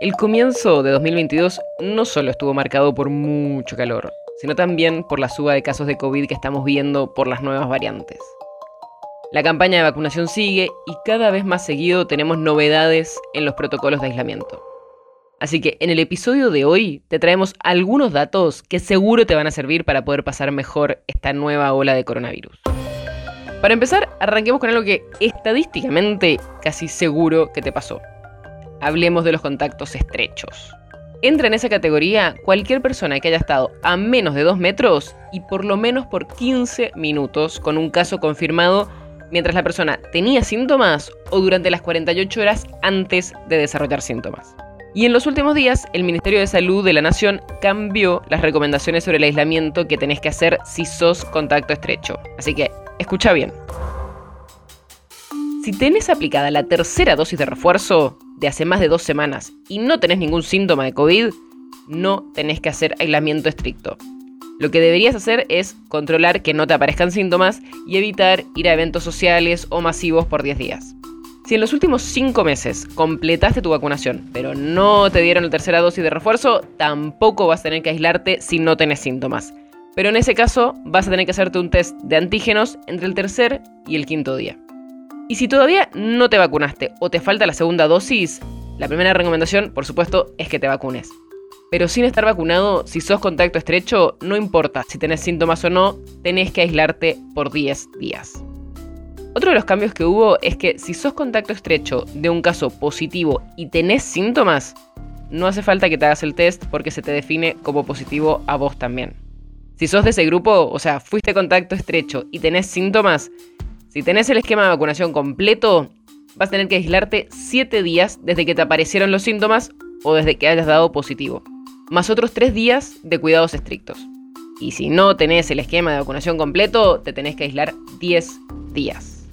El comienzo de 2022 no solo estuvo marcado por mucho calor, sino también por la suba de casos de COVID que estamos viendo por las nuevas variantes. La campaña de vacunación sigue y cada vez más seguido tenemos novedades en los protocolos de aislamiento. Así que en el episodio de hoy te traemos algunos datos que seguro te van a servir para poder pasar mejor esta nueva ola de coronavirus. Para empezar, arranquemos con algo que estadísticamente casi seguro que te pasó hablemos de los contactos estrechos. Entra en esa categoría cualquier persona que haya estado a menos de 2 metros y por lo menos por 15 minutos con un caso confirmado mientras la persona tenía síntomas o durante las 48 horas antes de desarrollar síntomas. Y en los últimos días, el Ministerio de Salud de la Nación cambió las recomendaciones sobre el aislamiento que tenés que hacer si sos contacto estrecho. Así que, escucha bien. Si tenés aplicada la tercera dosis de refuerzo, de hace más de dos semanas y no tenés ningún síntoma de COVID, no tenés que hacer aislamiento estricto. Lo que deberías hacer es controlar que no te aparezcan síntomas y evitar ir a eventos sociales o masivos por 10 días. Si en los últimos 5 meses completaste tu vacunación, pero no te dieron la tercera dosis de refuerzo, tampoco vas a tener que aislarte si no tenés síntomas. Pero en ese caso vas a tener que hacerte un test de antígenos entre el tercer y el quinto día. Y si todavía no te vacunaste o te falta la segunda dosis, la primera recomendación, por supuesto, es que te vacunes. Pero sin estar vacunado, si sos contacto estrecho, no importa si tenés síntomas o no, tenés que aislarte por 10 días. Otro de los cambios que hubo es que si sos contacto estrecho de un caso positivo y tenés síntomas, no hace falta que te hagas el test porque se te define como positivo a vos también. Si sos de ese grupo, o sea, fuiste contacto estrecho y tenés síntomas, si tenés el esquema de vacunación completo, vas a tener que aislarte 7 días desde que te aparecieron los síntomas o desde que hayas dado positivo, más otros 3 días de cuidados estrictos. Y si no tenés el esquema de vacunación completo, te tenés que aislar 10 días.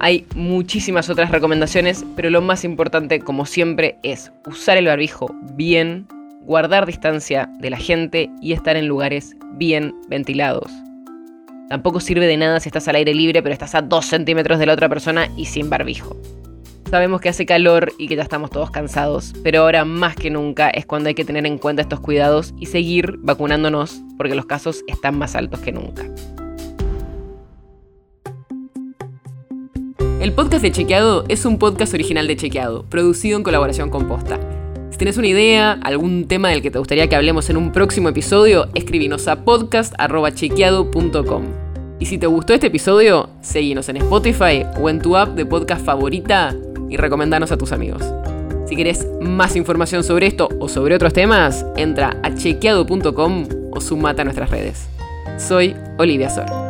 Hay muchísimas otras recomendaciones, pero lo más importante, como siempre, es usar el barbijo bien, guardar distancia de la gente y estar en lugares bien ventilados. Tampoco sirve de nada si estás al aire libre, pero estás a 2 centímetros de la otra persona y sin barbijo. Sabemos que hace calor y que ya estamos todos cansados, pero ahora más que nunca es cuando hay que tener en cuenta estos cuidados y seguir vacunándonos porque los casos están más altos que nunca. El podcast de Chequeado es un podcast original de Chequeado, producido en colaboración con Posta. Si tienes una idea, algún tema del que te gustaría que hablemos en un próximo episodio, escribinos a podcast.chequeado.com. Y si te gustó este episodio, seguinos en Spotify o en tu app de podcast favorita y recomendanos a tus amigos. Si querés más información sobre esto o sobre otros temas, entra a chequeado.com o sumate a nuestras redes. Soy Olivia Sor.